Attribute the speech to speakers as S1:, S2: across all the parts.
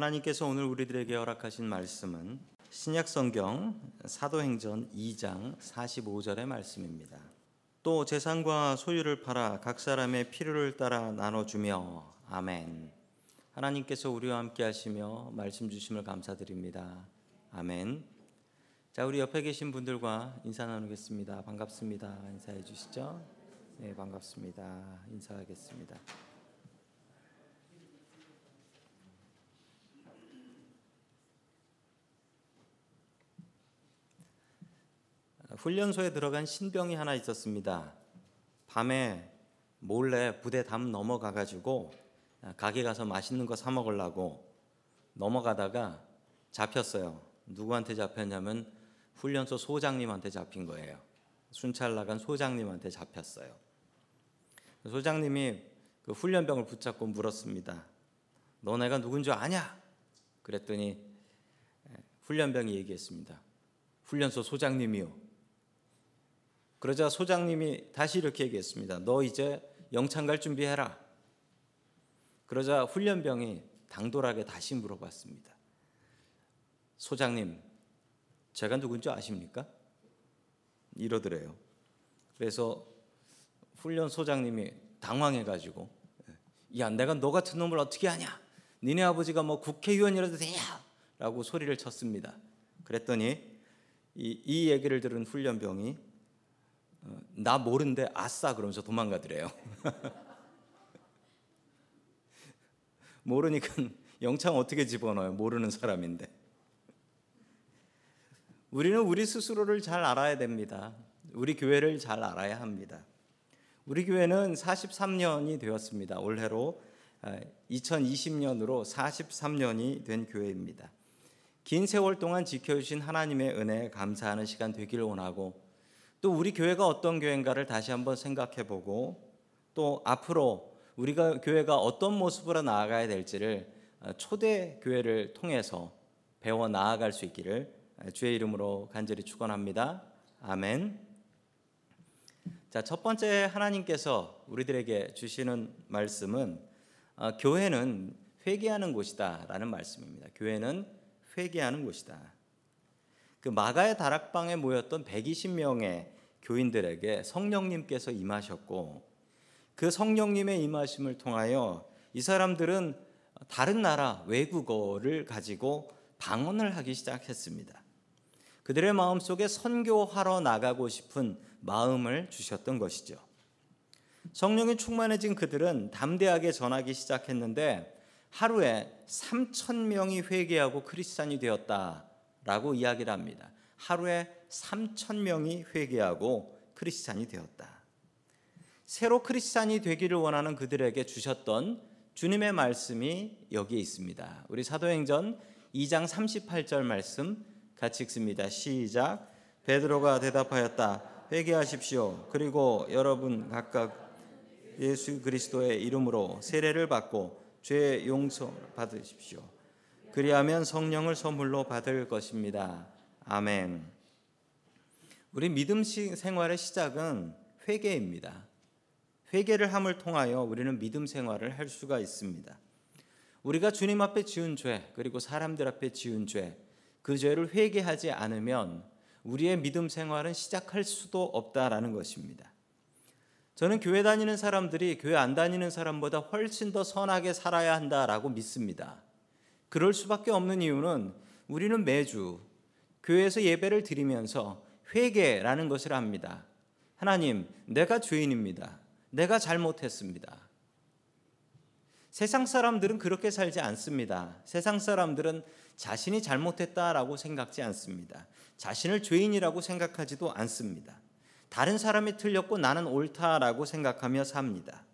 S1: 하나님께서 오늘 우리들에게 허락하신 말씀은 신약 성경 사도행전 2장 45절의 말씀입니다. 또 재산과 소유를 팔아 각 사람의 필요를 따라 나눠 주며 아멘. 하나님께서 우리와 함께 하시며 말씀 주심을 감사드립니다. 아멘. 자, 우리 옆에 계신 분들과 인사 나누겠습니다. 반갑습니다. 인사해 주시죠. 네, 반갑습니다. 인사하겠습니다. 훈련소에 들어간 신병이 하나 있었습니다. 밤에 몰래 부대 담 넘어가 가지고 가게 가서 맛있는 거 사 먹으려고 넘어가다가 잡혔어요. 누구한테 잡혔냐면 훈련소 소장님한테 잡힌 거예요. 순찰 나간 소장님한테 잡혔어요. 소장님이 그 훈련병을 붙잡고 물었습니다. 너네가 누군지 아냐? 그랬더니 훈련병이 얘기했습니다. 훈련소 소장님이요. 그러자 소장님이 다시 이렇게 얘기했습니다. 너 이제 영창 갈 준비해라. 그러자 훈련병이 당돌하게 다시 물어봤습니다. 소장님, 제가 누군지 아십니까? 이러더래요. 그래서 훈련 소장님이 당황해가지고, 야, 내가 너 같은 놈을 어떻게 하냐? 니네 아버지가 뭐 국회의원이라도 돼야! 라고 소리를 쳤습니다. 그랬더니 이, 이 얘기를 들은 훈련병이 어, 나 모른데 아싸 그러면서 도망가더래요. 모르니까 영창 어떻게 집어넣어요? 모르는 사람인데. 우리는 우리 스스로를 잘 알아야 됩니다. 우리 교회를 잘 알아야 합니다. 우리 교회는 43년이 되었습니다. 올해로 2020년으로 아, 43년이 된 교회입니다. 긴 세월 동안 지켜주신 하나님의 은혜에 감사하는 시간 되기를 원하고 또 우리 교회가 어떤 교회인가를 다시 한번 생각해 보고 또 앞으로 우리가 교회가 어떤 모습으로 나아가야 될지를 어, 초대 교회를 통해서 배워 나아갈 수 있기를 주의 이름으로 간절히 축원합니다. 아멘. 자, 첫 번째 하나님께서 우리들에게 주시는 말씀은 어, 교회는 회개하는 곳이다라는 말씀입니다. 교회는 회개하는 곳이다. 그 마가의 다락방에 모였던 120명의 교인들에게 성령님께서 임하셨고 그 성령님의 임하심을 통하여 이 사람들은 다른 나라 외국어를 가지고 방언을 하기 시작했습니다. 그들의 마음속에 선교하러 나가고 싶은 마음을 주셨던 것이죠. 성령이 충만해진 그들은 담대하게 전하기 시작했는데 하루에 3천 명이 회개하고 크리스찬이 되었다. 라고 이야기를 합니다. 하루에 3천 명이 회개하고 크리스찬이 되었다. 새로 크리스찬이 되기를 원하는 그들에게 주셨던 주님의 말씀이 여기에 있습니다. 우리 사도행전 2장 38절 말씀 같이 읽습니다. 시작. 베드로가 대답하였다. 회개하십시오. 그리고 여러분 각각 예수 그리스도의 이름으로 세례를 받고 죄 용서 받으십시오. 그리하면 성령을 선물로 받을 것입니다. 아멘. 우리 믿음 생활의 시작은 회개입니다. 회개를 함을 통하여 우리는 믿음 생활을 할 수가 있습니다. 우리가 주님 앞에 지은 죄, 그리고 사람들 앞에 지은 죄, 그 죄를 회개하지 않으면 우리의 믿음 생활은 시작할 수도 없다라는 것입니다. 저는 교회 다니는 사람들이 교회 안 다니는 사람보다 훨씬 더 선하게 살아야 한다라고 믿습니다. 그럴 수밖에 없는 이유는 우리는 매주 교회에서 예배를 드리면서 회개라는 것을 합니다. 하나님, 내가 죄인입니다. 내가 잘못했습니다. 세상 사람들은 그렇게 살지 않습니다. 세상 사람들은 자신이 잘못했다라고 생각지 않습니다. 자신을 죄인이라고 생각하지도 않습니다. 다른 사람이 틀렸고 나는 옳다라고 생각하며 삽니다.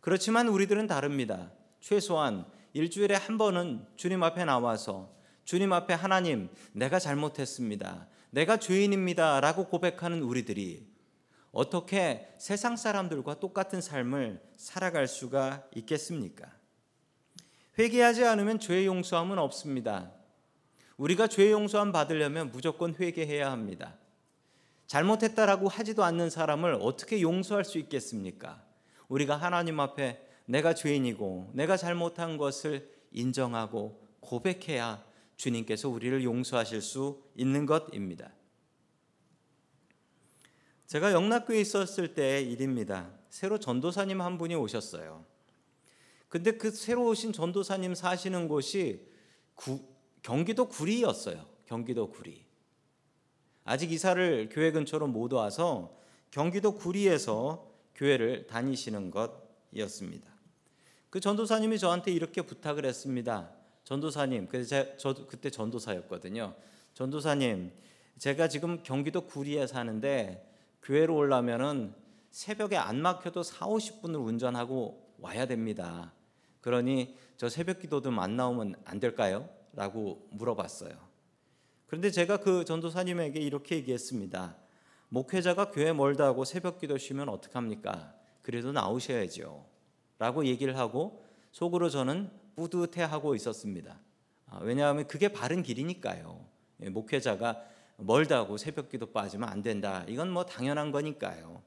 S1: 그렇지만 우리들은 다릅니다. 최소한 일주일에 한 번은 주님 앞에 나와서 주님 앞에 하나님, 내가 잘못했습니다. 내가 죄인입니다. 라고 고백하는 우리들이 어떻게 세상 사람들과 똑같은 삶을 살아갈 수가 있겠습니까? 회개하지 않으면 죄 용서함은 없습니다. 우리가 죄 용서함 받으려면 무조건 회개해야 합니다. 잘못했다라고 하지도 않는 사람을 어떻게 용서할 수 있겠습니까? 우리가 하나님 앞에 내가 죄인이고 내가 잘못한 것을 인정하고 고백해야 주님께서 우리를 용서하실 수 있는 것입니다. 제가 영락교에 있었을 때 일입니다. 새로 전도사님 한 분이 오셨어요. 근데 그 새로 오신 전도사님 사시는 곳이 구, 경기도 구리였어요. 경기도 구리. 아직 이사를 교회 근처로 못 와서 경기도 구리에서 교회를 다니시는 것이었습니다. 그 전도사님이 저한테 이렇게 부탁을 했습니다. 전도사님, 그래서 저도 그때 전도사였거든요. 전도사님, 제가 지금 경기도 구리에 사는데 교회로 오려면은 새벽에 안 막혀도 4, 50분을 운전하고 와야 됩니다. 그러니 저 새벽 기도도 안 나오면 안 될까요? 라고 물어봤어요. 그런데 제가 그 전도사님에게 이렇게 얘기했습니다. 목회자가 교회 멀다 하고 새벽 기도 쉬면 어떡합니까? 그래도 나오셔야죠. 라고 얘기를 하고 속으로 저는 뿌듯해하고 있었습니다. 아, 왜냐하면 그게 바른 길이니까요. 예, 목회자가 멀다고 새벽 기도 빠지면 안 된다. 이건 뭐 당연한 거니까요.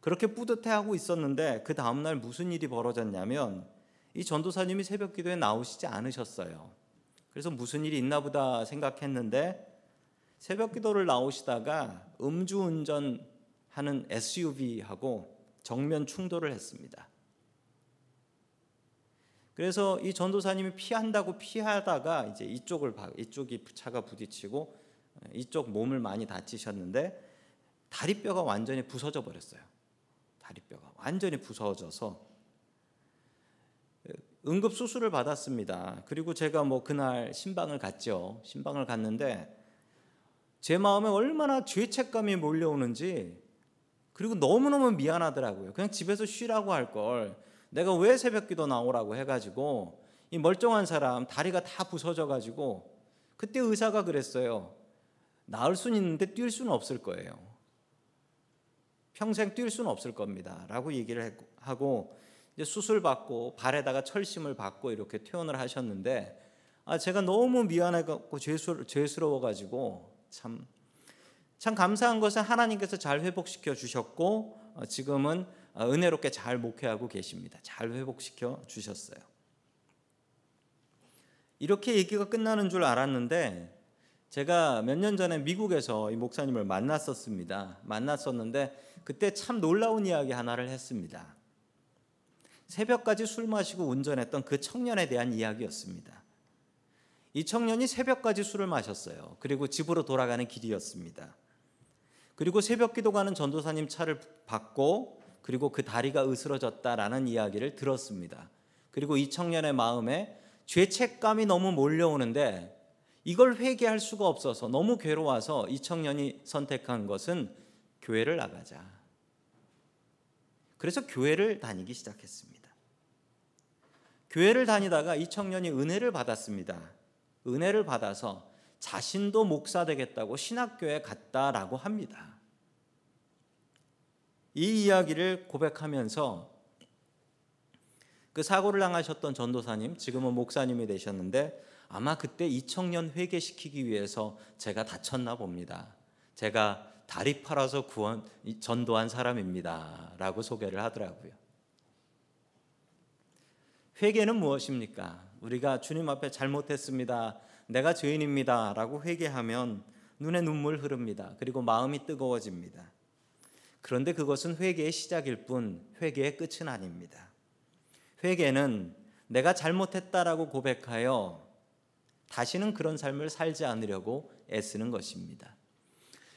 S1: 그렇게 뿌듯해하고 있었는데 그 다음 날 무슨 일이 벌어졌냐면 이 전도사님이 새벽 기도에 나오시지 않으셨어요. 그래서 무슨 일이 있나 보다 생각했는데 새벽 기도를 나오시다가 음주운전 하는 SUV하고 정면 충돌을 했습니다. 그래서 이 전도사님이 피한다고 피하다가 이제 이쪽을 이쪽이 차가 부딪히고 이쪽 몸을 많이 다치셨는데 다리뼈가 완전히 부서져 버렸어요. 다리뼈가 완전히 부서져서 응급 수술을 받았습니다. 그리고 제가 뭐 그날 신방을 갔죠. 신방을 갔는데 제 마음에 얼마나 죄책감이 몰려오는지 그리고 너무너무 미안하더라고요. 그냥 집에서 쉬라고 할 걸 내가 왜 새벽 기도 나오라고 해가지고 이 멀쩡한 사람 다리가 다 부서져 가지고 그때 의사가 그랬어요. 나을 수는 있는데 뛸 수는 없을 거예요. 평생 뛸 수는 없을 겁니다. 라고 얘기를 하고 이제 수술 받고 발에다가 철심을 받고 이렇게 퇴원을 하셨는데 아 제가 너무 미안해 갖고 죄스러워 가지고 참, 참 감사한 것은 하나님께서 잘 회복시켜 주셨고 어, 지금은 은혜롭게 잘 목회하고 계십니다. 잘 회복시켜 주셨어요. 이렇게 얘기가 끝나는 줄 알았는데 제가 몇 년 전에 미국에서 이 목사님을 만났었습니다. 만났었는데 그때 참 놀라운 이야기 하나를 했습니다. 새벽까지 술 마시고 운전했던 그 청년에 대한 이야기였습니다. 이 청년이 새벽까지 술을 마셨어요. 그리고 집으로 돌아가는 길이었습니다. 그리고 새벽 기도 가는 전도사님 차를 받고 그리고 그 다리가 으스러졌다라는 이야기를 들었습니다. 그리고 이 청년의 마음에 죄책감이 너무 몰려오는데 이걸 회개할 수가 없어서 너무 괴로워서 이 청년이 선택한 것은 교회를 나가자. 그래서 교회를 다니기 시작했습니다. 교회를 다니다가 이 청년이 은혜를 받았습니다. 은혜를 받아서 자신도 목사 되겠다고 신학교에 갔다라고 합니다. 이 이야기를 고백하면서 그 사고를 당하셨던 전도사님, 지금은 목사님이 되셨는데 아마 그때 이 청년 회개시키기 위해서 제가 다쳤나 봅니다. 제가 다리 팔아서 구원 전도한 사람입니다라고 소개를 하더라고요. 회개는 무엇입니까? 우리가 주님 앞에 잘못했습니다. 내가 죄인입니다라고 회개하면 눈에 눈물 흐릅니다. 그리고 마음이 뜨거워집니다. 그런데 그것은 회개의 시작일 뿐 회개의 끝은 아닙니다. 회개는 내가 잘못했다라고 고백하여 다시는 그런 삶을 살지 않으려고 애쓰는 것입니다.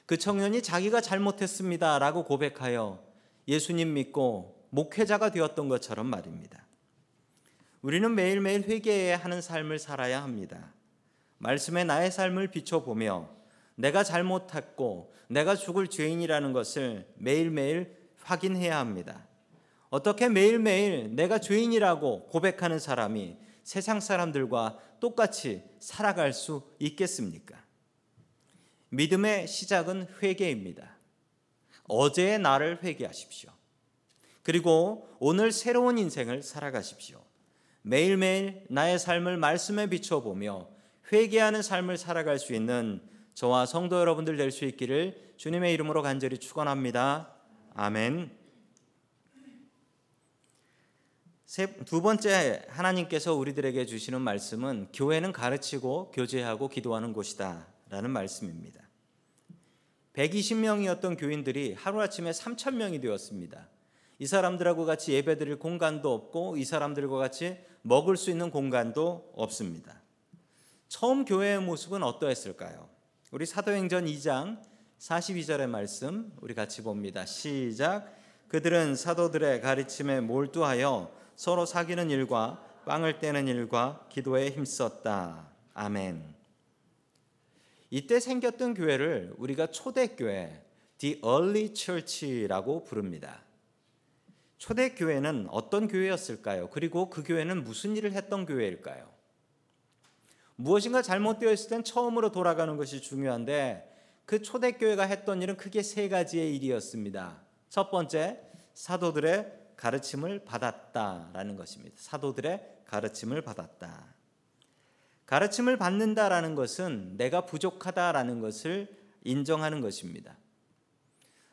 S1: 그 청년이 자기가 잘못했습니다라고 고백하여 예수님 믿고 목회자가 되었던 것처럼 말입니다. 우리는 매일매일 회개해야 하는 삶을 살아야 합니다. 말씀에 나의 삶을 비춰보며 내가 잘못했고 내가 죽을 죄인이라는 것을 매일매일 확인해야 합니다. 어떻게 매일매일 내가 죄인이라고 고백하는 사람이 세상 사람들과 똑같이 살아갈 수 있겠습니까? 믿음의 시작은 회개입니다. 어제의 나를 회개하십시오. 그리고 오늘 새로운 인생을 살아가십시오. 매일매일 나의 삶을 말씀에 비춰보며 회개하는 삶을 살아갈 수 있는 저와 성도 여러분들 될 수 있기를 주님의 이름으로 간절히 축원합니다. 아멘. 두 번째 하나님께서 우리들에게 주시는 말씀은 교회는 가르치고 교제하고 기도하는 곳이다라는 말씀입니다. 120명이었던 교인들이 하루아침에 3천 명이 되었습니다. 이 사람들하고 같이 예배드릴 공간도 없고 이 사람들과 같이 먹을 수 있는 공간도 없습니다. 처음 교회의 모습은 어떠했을까요? 우리 사도행전 2장 42절의 말씀 우리 같이 봅니다. 시작. 그들은 사도들의 가르침에 몰두하여 서로 사귀는 일과 빵을 떼는 일과 기도에 힘썼다. 아멘. 이때 생겼던 교회를 우리가 초대교회, The Early Church라고 부릅니다. 초대교회는 어떤 교회였을까요? 그리고 그 교회는 무슨 일을 했던 교회일까요? 무엇인가 잘못되어 있을 땐 처음으로 돌아가는 것이 중요한데 그 초대교회가 했던 일은 크게 세 가지의 일이었습니다. 첫 번째, 사도들의 가르침을 받았다라는 것입니다. 사도들의 가르침을 받았다. 가르침을 받는다라는 것은 내가 부족하다라는 것을 인정하는 것입니다.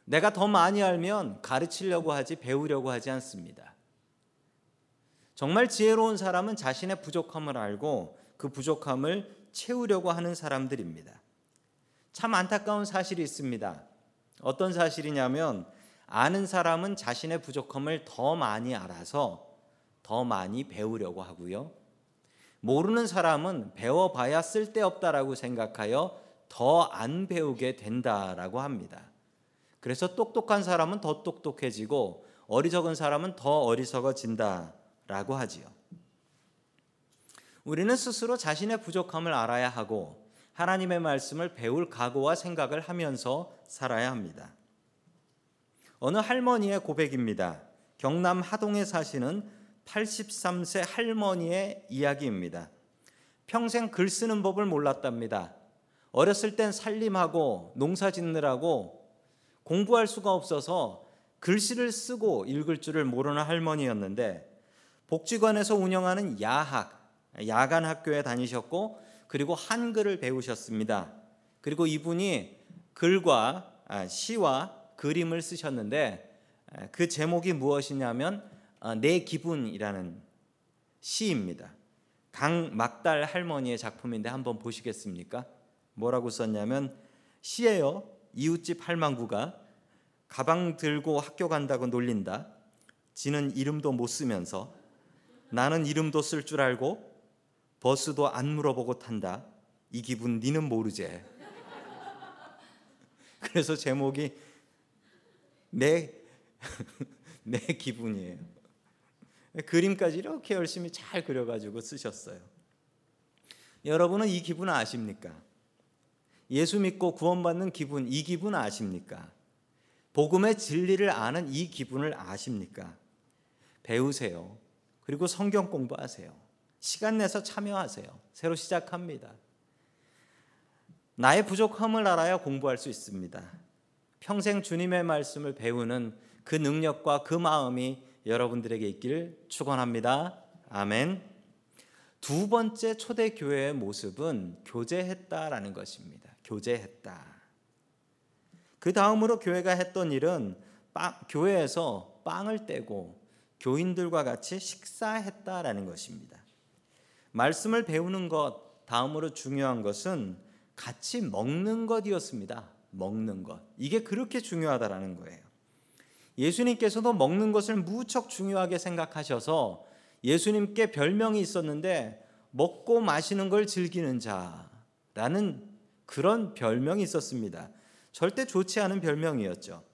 S1: 내가 더 많이 알면 가르치려고 하지 배우려고 하지 않습니다. 정말 지혜로운 사람은 자신의 부족함을 알고 그 부족함을 채우려고 하는 사람들입니다. 참 안타까운 사실이 있습니다. 어떤 사실이냐면 아는 사람은 자신의 부족함을 더 많이 알아서 더 많이 배우려고 하고요. 모르는 사람은 배워봐야 쓸데없다라고 생각하여 더 안 배우게 된다라고 합니다. 그래서 똑똑한 사람은 더 똑똑해지고 어리석은 사람은 더 어리석어진다라고 하지요. 우리는 스스로 자신의 부족함을 알아야 하고 하나님의 말씀을 배울 각오와 생각을 하면서 살아야 합니다. 어느 할머니의 고백입니다. 경남 하동에 사시는 83세 할머니의 이야기입니다. 평생 글 쓰는 법을 몰랐답니다. 어렸을 땐 살림하고 농사 짓느라고 공부할 수가 없어서 글씨를 쓰고 읽을 줄을 모르는 할머니였는데 복지관에서 운영하는 야학 야간 학교에 다니셨고 그리고 한글을 배우셨습니다. 그리고 이분이 글과 아, 시와 그림을 쓰셨는데 그 제목이 무엇이냐면 아, 내 기분이라는 시입니다. 강막달 할머니의 작품인데 한번 보시겠습니까? 뭐라고 썼냐면 시예요. 이웃집 할망구가 가방 들고 학교 간다고 놀린다. 지는 이름도 못 쓰면서 나는 이름도 쓸 줄 알고 버스도 안 물어보고 탄다. 이 기분 니는 모르제. 그래서 제목이 내, 내 기분이에요. 그림까지 이렇게 열심히 잘 그려가지고 쓰셨어요. 여러분은 이 기분 아십니까? 예수 믿고 구원받는 기분, 이 기분 아십니까? 복음의 진리를 아는 이 기분을 아십니까? 배우세요. 그리고 성경 공부하세요. 시간 내서 참여하세요. 새로 시작합니다. 나의 부족함을 알아야 공부할 수 있습니다. 평생 주님의 말씀을 배우는 그 능력과 그 마음이 여러분들에게 있길 축원합니다. 아멘. 두 번째 초대 교회의 모습은 교제했다라는 것입니다. 교제했다. 그 다음으로 교회가 했던 일은 빵, 교회에서 빵을 떼고 교인들과 같이 식사했다라는 것입니다. 말씀을 배우는 것 다음으로 중요한 것은 같이 먹는 것이었습니다. 먹는 것. 이게 그렇게 중요하다라는 거예요. 예수님께서도 먹는 것을 무척 중요하게 생각하셔서 예수님께 별명이 있었는데 먹고 마시는 걸 즐기는 자라는 그런 별명이 있었습니다. 절대 좋지 않은 별명이었죠.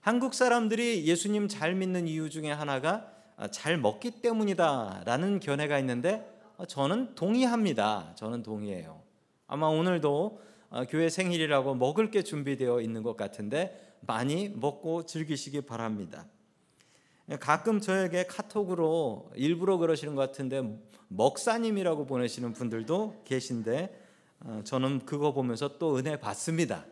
S1: 한국 사람들이 예수님 잘 믿는 이유 중에 하나가 잘 먹기 때문이다라는 견해가 있는데 어, 저는 동의합니다. 저는 동의해요. 아마 오늘도 어, 교회 생일이라고 먹을 게 준비되어 있는 것 같은데 많이 먹고 즐기시기 바랍니다. 가끔 저에게 카톡으로 일부러 그러시는 것 같은데 먹사님이라고 보내시는 분들도 계신데 어, 저는 그거 보면서 또 은혜 받습니다.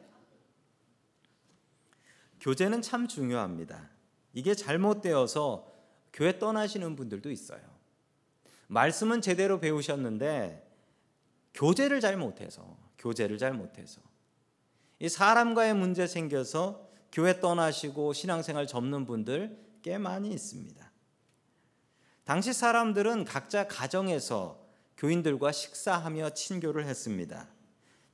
S1: 교제는 참 중요합니다. 이게 잘못되어서 교회 떠나시는 분들도 있어요. 말씀은 제대로 배우셨는데 교제를 잘 못해서 교제를 잘 못해서 이 사람과의 문제 생겨서 교회 떠나시고 신앙생활 접는 분들 꽤 많이 있습니다. 당시 사람들은 각자 가정에서 교인들과 식사하며 친교를 했습니다.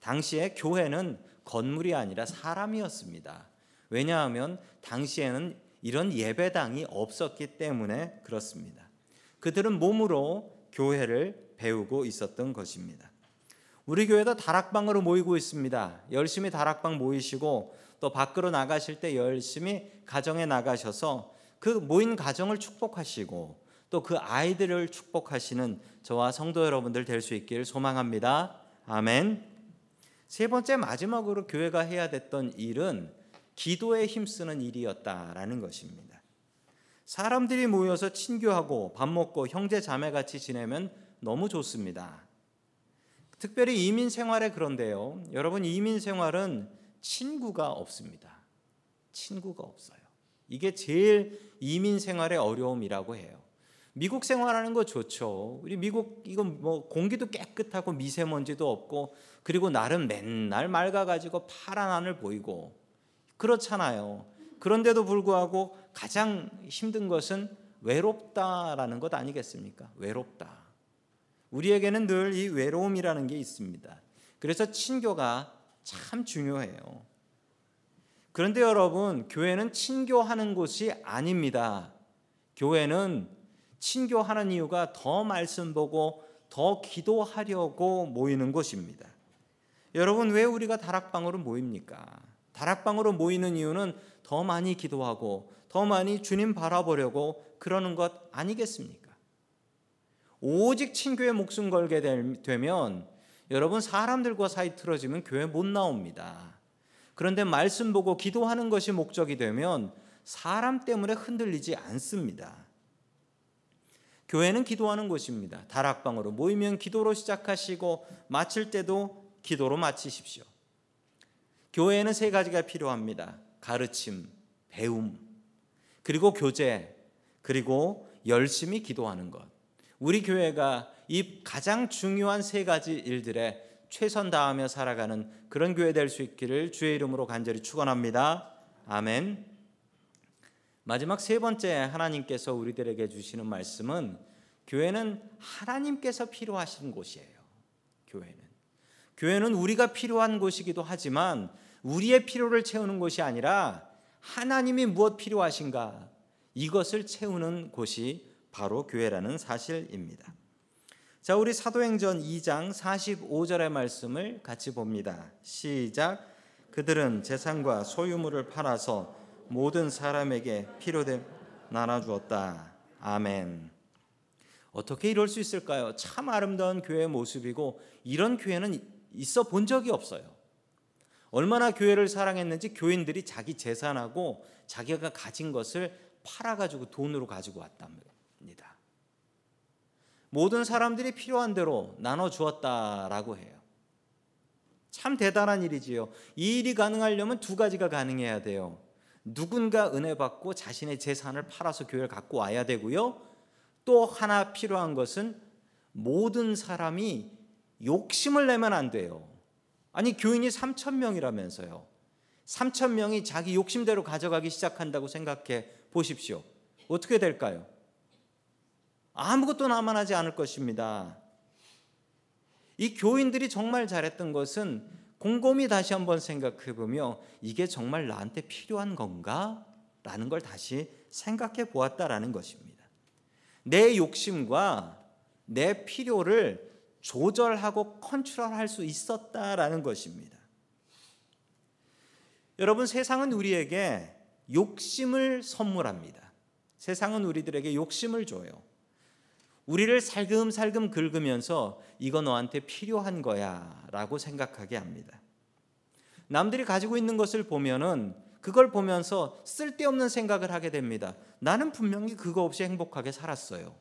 S1: 당시에 교회는 건물이 아니라 사람이었습니다. 왜냐하면 당시에는 이런 예배당이 없었기 때문에 그렇습니다. 그들은 몸으로 교회를 배우고 있었던 것입니다. 우리 교회도 다락방으로 모이고 있습니다. 열심히 다락방 모이시고 또 밖으로 나가실 때 열심히 가정에 나가셔서 그 모인 가정을 축복하시고 또 그 아이들을 축복하시는 저와 성도 여러분들 될 수 있기를 소망합니다. 아멘. 세 번째 마지막으로 교회가 해야 됐던 일은 기도에 힘쓰는 일이었다라는 것입니다. 사람들이 모여서 친교하고 밥 먹고 형제 자매 같이 지내면 너무 좋습니다. 특별히 이민 생활에 그런데요. 여러분 이민 생활은 친구가 없습니다. 친구가 없어요. 이게 제일 이민 생활의 어려움이라고 해요. 미국 생활하는 거 좋죠. 우리 미국 이건 뭐 공기도 깨끗하고 미세먼지도 없고 그리고 나름 맨날 맑아 가지고 파란 하늘 보이고 그렇잖아요. 그런데도 불구하고 가장 힘든 것은 외롭다라는 것 아니겠습니까? 외롭다. 우리에게는 늘 이 외로움이라는 게 있습니다. 그래서 친교가 참 중요해요. 그런데 여러분, 교회는 친교하는 곳이 아닙니다. 교회는 친교하는 이유가 더 말씀 보고 더 기도하려고 모이는 곳입니다. 여러분, 왜 우리가 다락방으로 모입니까? 다락방으로 모이는 이유는 더 많이 기도하고 더 많이 주님 바라보려고 그러는 것 아니겠습니까? 오직 친교에 목숨 걸게 되면 여러분 사람들과 사이 틀어지면 교회 못 나옵니다. 그런데 말씀 보고 기도하는 것이 목적이 되면 사람 때문에 흔들리지 않습니다. 교회는 기도하는 곳입니다. 다락방으로 모이면 기도로 시작하시고 마칠 때도 기도로 마치십시오. 교회에는 세 가지가 필요합니다. 가르침, 배움, 그리고 교제, 그리고 열심히 기도하는 것. 우리 교회가 이 가장 중요한 세 가지 일들에 최선 다하며 살아가는 그런 교회 될 수 있기를 주의 이름으로 간절히 축원합니다. 아멘. 마지막 세 번째 하나님께서 우리들에게 주시는 말씀은 교회는 하나님께서 필요하신 곳이에요. 교회는 교회는 우리가 필요한 곳이기도 하지만 우리의 필요를 채우는 곳이 아니라 하나님이 무엇 필요하신가 이것을 채우는 곳이 바로 교회라는 사실입니다. 자, 우리 사도행전 2장 45절의 말씀을 같이 봅니다. 시작. 그들은 재산과 소유물을 팔아서 모든 사람에게 필요됨 나눠 주었다. 아멘. 어떻게 이럴 수 있을까요? 참 아름다운 교회의 모습이고 이런 교회는 있어 본 적이 없어요. 얼마나 교회를 사랑했는지 교인들이 자기 재산하고 자기가 가진 것을 팔아가지고 돈으로 가지고 왔답니다. 모든 사람들이 필요한 대로 나눠 주었다라고 해요. 참 대단한 일이지요. 이 일이 가능하려면 두 가지가 가능해야 돼요. 누군가 은혜 받고 자신의 재산을 팔아서 교회를 갖고 와야 되고요. 또 하나 필요한 것은 모든 사람이 욕심을 내면 안 돼요. 아니 교인이 3천 명이라면서요. 3천 명이 자기 욕심대로 가져가기 시작한다고 생각해 보십시오. 어떻게 될까요? 아무것도 남아나지 않을 것입니다. 이 교인들이 정말 잘했던 것은 곰곰이 다시 한번 생각해 보며 이게 정말 나한테 필요한 건가? 라는 걸 다시 생각해 보았다라는 것입니다. 내 욕심과 내 필요를 조절하고 컨트롤할 수 있었다라는 것입니다. 여러분 세상은 우리에게 욕심을 선물합니다. 세상은 우리들에게 욕심을 줘요. 우리를 살금살금 긁으면서 이거 너한테 필요한 거야 라고 생각하게 합니다. 남들이 가지고 있는 것을 보면은 그걸 보면서 쓸데없는 생각을 하게 됩니다. 나는 분명히 그거 없이 행복하게 살았어요.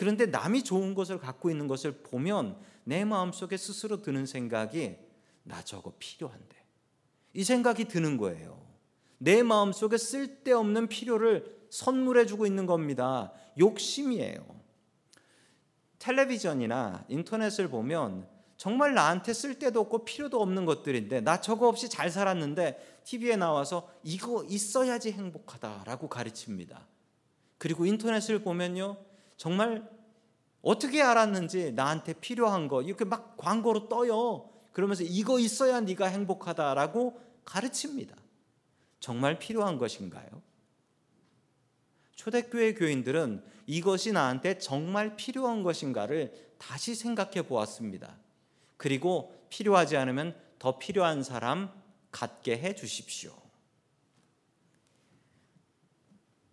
S1: 그런데 남이 좋은 것을 갖고 있는 것을 보면 내 마음속에 스스로 드는 생각이 나 저거 필요한데. 이 생각이 드는 거예요. 내 마음속에 쓸데없는 필요를 선물해 주고 있는 겁니다. 욕심이에요. 텔레비전이나 인터넷을 보면 정말 나한테 쓸데도 없고 필요도 없는 것들인데 나 저거 없이 잘 살았는데 TV에 나와서 이거 있어야지 행복하다라고 가르칩니다. 그리고 인터넷을 보면요. 정말 어떻게 알았는지 나한테 필요한 거 이렇게 막 광고로 떠요. 그러면서 이거 있어야 네가 행복하다라고 가르칩니다. 정말 필요한 것인가요? 초대교회 교인들은 이것이 나한테 정말 필요한 것인가를 다시 생각해 보았습니다. 그리고 필요하지 않으면 더 필요한 사람 갖게 해 주십시오.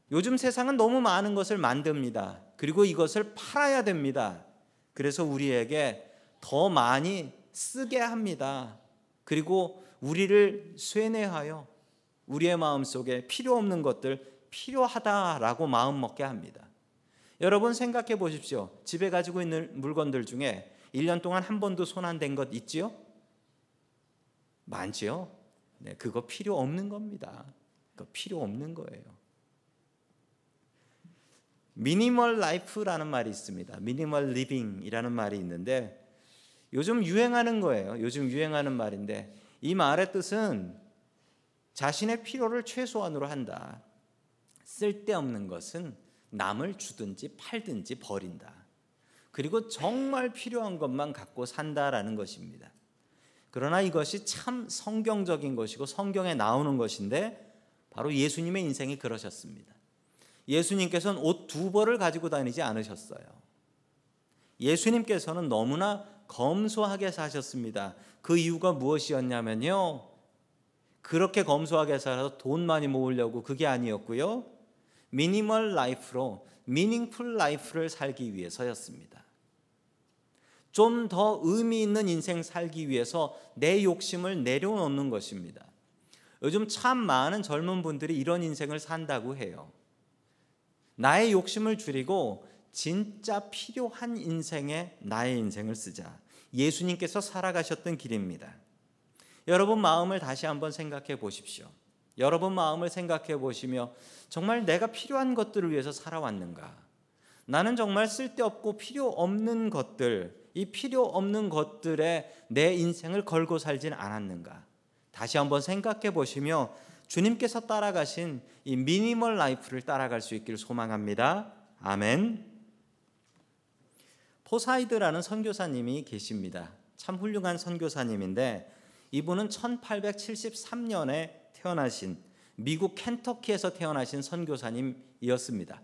S1: 요즘 세상은 너무 많은 것을 만듭니다. 그리고 이것을 팔아야 됩니다. 그래서 우리에게 더 많이 쓰게 합니다. 그리고 우리를 세뇌하여 우리의 마음 속에 필요 없는 것들 필요하다라고 마음 먹게 합니다. 여러분 생각해 보십시오. 집에 가지고 있는 물건들 중에 1년 동안 한 번도 손 안 댄 것 있지요? 많지요? 네, 그거 필요 없는 겁니다. 그거 필요 없는 거예요. minimal life라는 말이 있습니다. minimal living이라는 말이 있는데 요즘 유행하는 거예요. 요즘 유행하는 말인데 이 말의 뜻은 자신의 필요를 최소한으로 한다. 쓸데없는 것은 남을 주든지 팔든지 버린다. 그리고 정말 필요한 것만 갖고 산다라는 것입니다. 그러나 이것이 참 성경적인 것이고 성경에 나오는 것인데 바로 예수님의 인생이 그러셨습니다. 예수님께서는 옷 두 벌을 가지고 다니지 않으셨어요. 예수님께서는 너무나 검소하게 사셨습니다. 그 이유가 무엇이었냐면요. 그렇게 검소하게 살아서 돈 많이 모으려고 그게 아니었고요. minimal life로 meaningful life를 살기 위해서였습니다. 좀 더 의미 있는 인생 살기 위해서 내 욕심을 내려놓는 것입니다. 요즘 참 많은 젊은 분들이 이런 인생을 산다고 해요. 나의 욕심을 줄이고 진짜 필요한 인생에 나의 인생을 쓰자. 예수님께서 살아가셨던 길입니다. 여러분 마음을 다시 한번 생각해 보십시오. 여러분 마음을 생각해 보시며 정말 내가 필요한 것들을 위해서 살아왔는가? 나는 정말 쓸데없고 필요 없는 것들, 이 필요 없는 것들에 내 인생을 걸고 살진 않았는가? 다시 한번 생각해 보시며 주님께서 따라가신 이 minimal life를 따라갈 수 있기를 소망합니다. 아멘. 포사이드라는 선교사님이 계십니다. 참 훌륭한 선교사님인데 이분은 1873년에 태어나신 미국 켄터키에서 태어나신 선교사님이었습니다.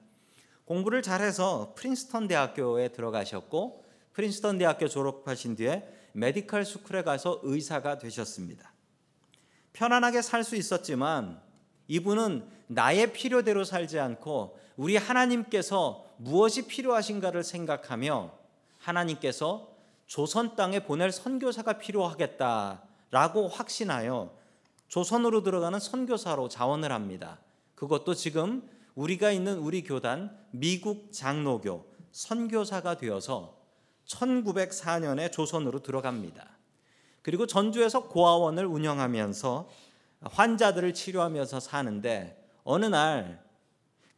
S1: 공부를 잘해서 프린스턴 대학교에 들어가셨고 프린스턴 대학교 졸업하신 뒤에 medical school에 가서 의사가 되셨습니다. 편안하게 살 수 있었지만 이분은 나의 필요대로 살지 않고 우리 하나님께서 무엇이 필요하신가를 생각하며 하나님께서 조선 땅에 보낼 선교사가 필요하겠다라고 확신하여 조선으로 들어가는 선교사로 자원을 합니다. 그것도 지금 우리가 있는 우리 교단 미국 장로교 선교사가 되어서 1904년에 조선으로 들어갑니다. 그리고 전주에서 고아원을 운영하면서 환자들을 치료하면서 사는데 어느 날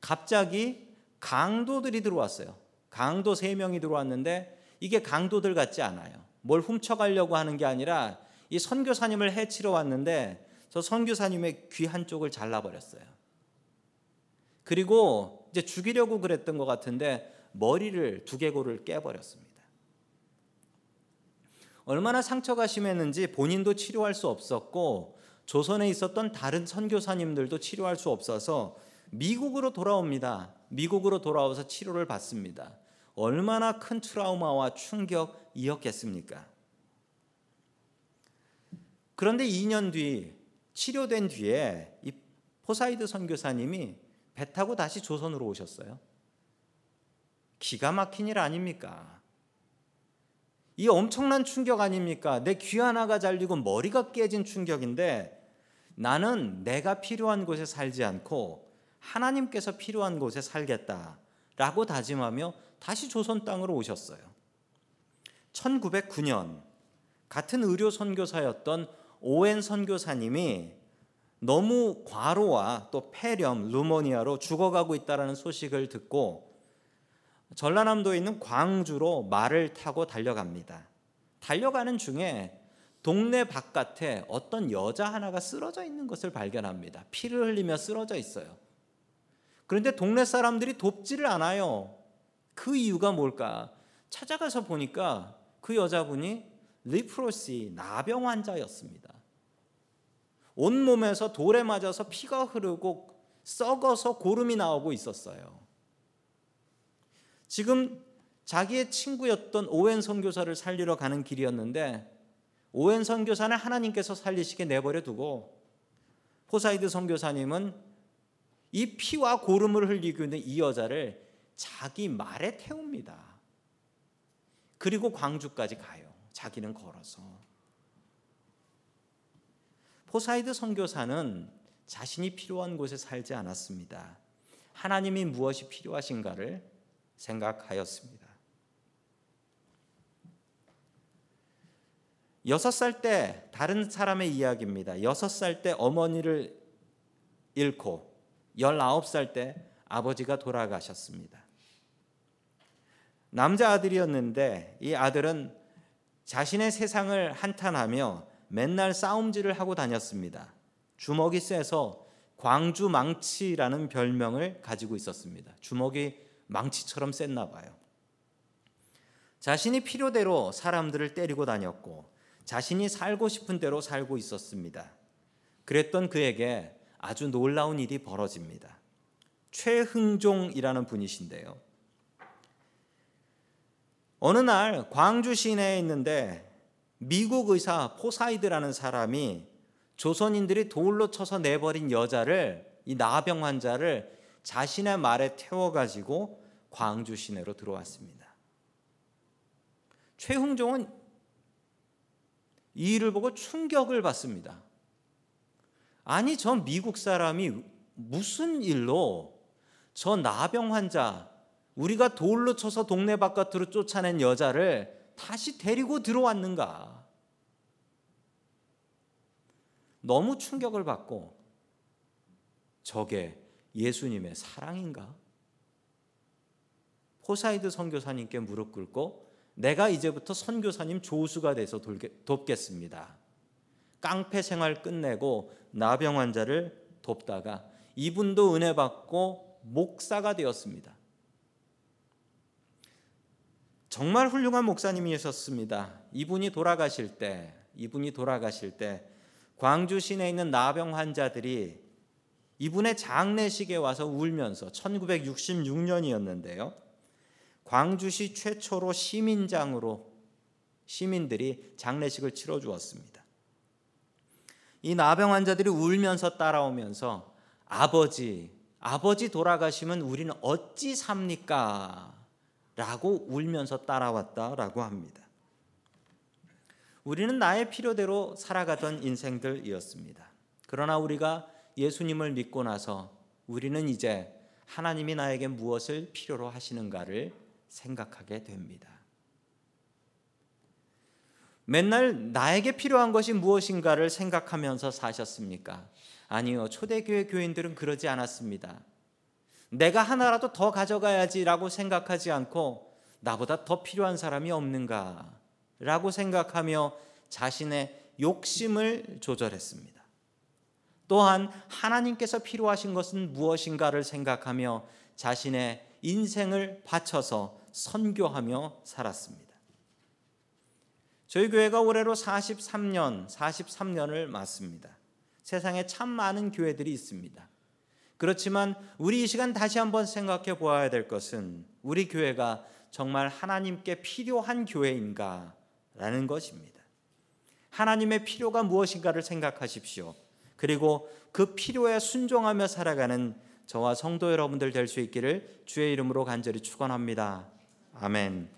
S1: 갑자기 강도들이 들어왔어요. 강도 3명이 들어왔는데 이게 강도들 같지 않아요. 뭘 훔쳐가려고 하는 게 아니라 이 선교사님을 해치러 왔는데 저 선교사님의 귀 한쪽을 잘라버렸어요. 그리고 이제 죽이려고 그랬던 것 같은데 머리를 두개골을 깨버렸습니다. 얼마나 상처가 심했는지 본인도 치료할 수 없었고 조선에 있었던 다른 선교사님들도 치료할 수 없어서 미국으로 돌아옵니다. 미국으로 돌아와서 치료를 받습니다. 얼마나 큰 트라우마와 충격이었겠습니까? 그런데 2년 뒤 치료된 뒤에 이 포사이드 선교사님이 배 타고 다시 조선으로 오셨어요. 기가 막힌 일 아닙니까? 이 엄청난 충격 아닙니까? 내 귀 하나가 잘리고 머리가 깨진 충격인데 나는 내가 필요한 곳에 살지 않고 하나님께서 필요한 곳에 살겠다라고 다짐하며 다시 조선 땅으로 오셨어요. 1909년 같은 의료 선교사였던 오웬 선교사님이 너무 과로와 또 폐렴, 루모니아로 죽어가고 있다라는 소식을 듣고 전라남도에 있는 광주로 말을 타고 달려갑니다. 달려가는 중에 동네 바깥에 어떤 여자 하나가 쓰러져 있는 것을 발견합니다. 피를 흘리며 쓰러져 있어요. 그런데 동네 사람들이 돕지를 않아요. 그 이유가 뭘까? 찾아가서 보니까 그 여자분이 리프로시 나병 환자였습니다. 온몸에서 돌에 맞아서 피가 흐르고 썩어서 고름이 나오고 있었어요. 지금 자기의 친구였던 오웬 선교사를 살리러 가는 길이었는데 오웬 선교사는 하나님께서 살리시게 내버려 두고 포사이드 선교사님은 이 피와 고름을 흘리고 있는 이 여자를 자기 말에 태웁니다. 그리고 광주까지 가요. 자기는 걸어서. 포사이드 선교사는 자신이 필요한 곳에 살지 않았습니다. 하나님이 무엇이 필요하신가를 생각하였습니다. 여섯 살 때 다른 사람의 이야기입니다. 여섯 살 때 어머니를 잃고 열아홉 살 때 아버지가 돌아가셨습니다. 남자 아들이었는데 이 아들은 자신의 세상을 한탄하며 맨날 싸움질을 하고 다녔습니다. 주먹이 세서 광주 망치라는 별명을 가지고 있었습니다. 주먹이 망치처럼 셌나 봐요. 자신이 필요대로 사람들을 때리고 다녔고 자신이 살고 싶은 대로 살고 있었습니다. 그랬던 그에게 아주 놀라운 일이 벌어집니다. 최흥종이라는 분이신데요. 어느 날 광주 시내에 있는데 미국 의사 포사이드라는 사람이 조선인들이 돌로 쳐서 내버린 여자를 이 나병 환자를 자신의 말에 태워 가지고 광주 시내로 들어왔습니다. 최흥종은 이 일을 보고 충격을 받습니다. 아니 저 미국 사람이 무슨 일로 저 나병 환자 우리가 돌로 쳐서 동네 바깥으로 쫓아낸 여자를 다시 데리고 들어왔는가? 너무 충격을 받고 저게 예수님의 사랑인가? 포사이드 선교사님께 무릎 꿇고 내가 이제부터 선교사님 조수가 돼서 돕겠습니다. 깡패 생활 끝내고 나병 환자를 돕다가 이분도 은혜 받고 목사가 되었습니다. 정말 훌륭한 목사님이셨습니다. 이분이 돌아가실 때, 이분이 돌아가실 때 광주 시내에 있는 나병 환자들이 이분의 장례식에 와서 울면서 1966년이었는데요. 광주시 최초로 시민장으로 시민들이 장례식을 치러 주었습니다. 이 나병 환자들이 울면서 따라오면서 아버지, 아버지 돌아가시면 우리는 어찌 삽니까? 라고 울면서 따라왔다라고 합니다. 우리는 나의 필요대로 살아가던 인생들이었습니다. 그러나 우리가 예수님을 믿고 나서 우리는 이제 하나님이 나에게 무엇을 필요로 하시는가를 생각하게 됩니다. 맨날 나에게 필요한 것이 무엇인가를 생각하면서 사셨습니까? 아니요. 초대교회 교인들은 그러지 않았습니다. 내가 하나라도 더 가져가야지라고 생각하지 않고 나보다 더 필요한 사람이 없는가라고 생각하며 자신의 욕심을 조절했습니다. 또한 하나님께서 필요하신 것은 무엇인가를 생각하며 자신의 인생을 바쳐서 선교하며 살았습니다. 저희 교회가 올해로 43년, 43년을 맞습니다. 세상에 참 많은 교회들이 있습니다. 그렇지만 우리 이 시간 다시 한번 생각해 보아야 될 것은 우리 교회가 정말 하나님께 필요한 교회인가라는 것입니다. 하나님의 필요가 무엇인가를 생각하십시오. 그리고 그 필요에 순종하며 살아가는 저와 성도 여러분들 될 수 있기를 주의 이름으로 간절히 축원합니다. 아멘.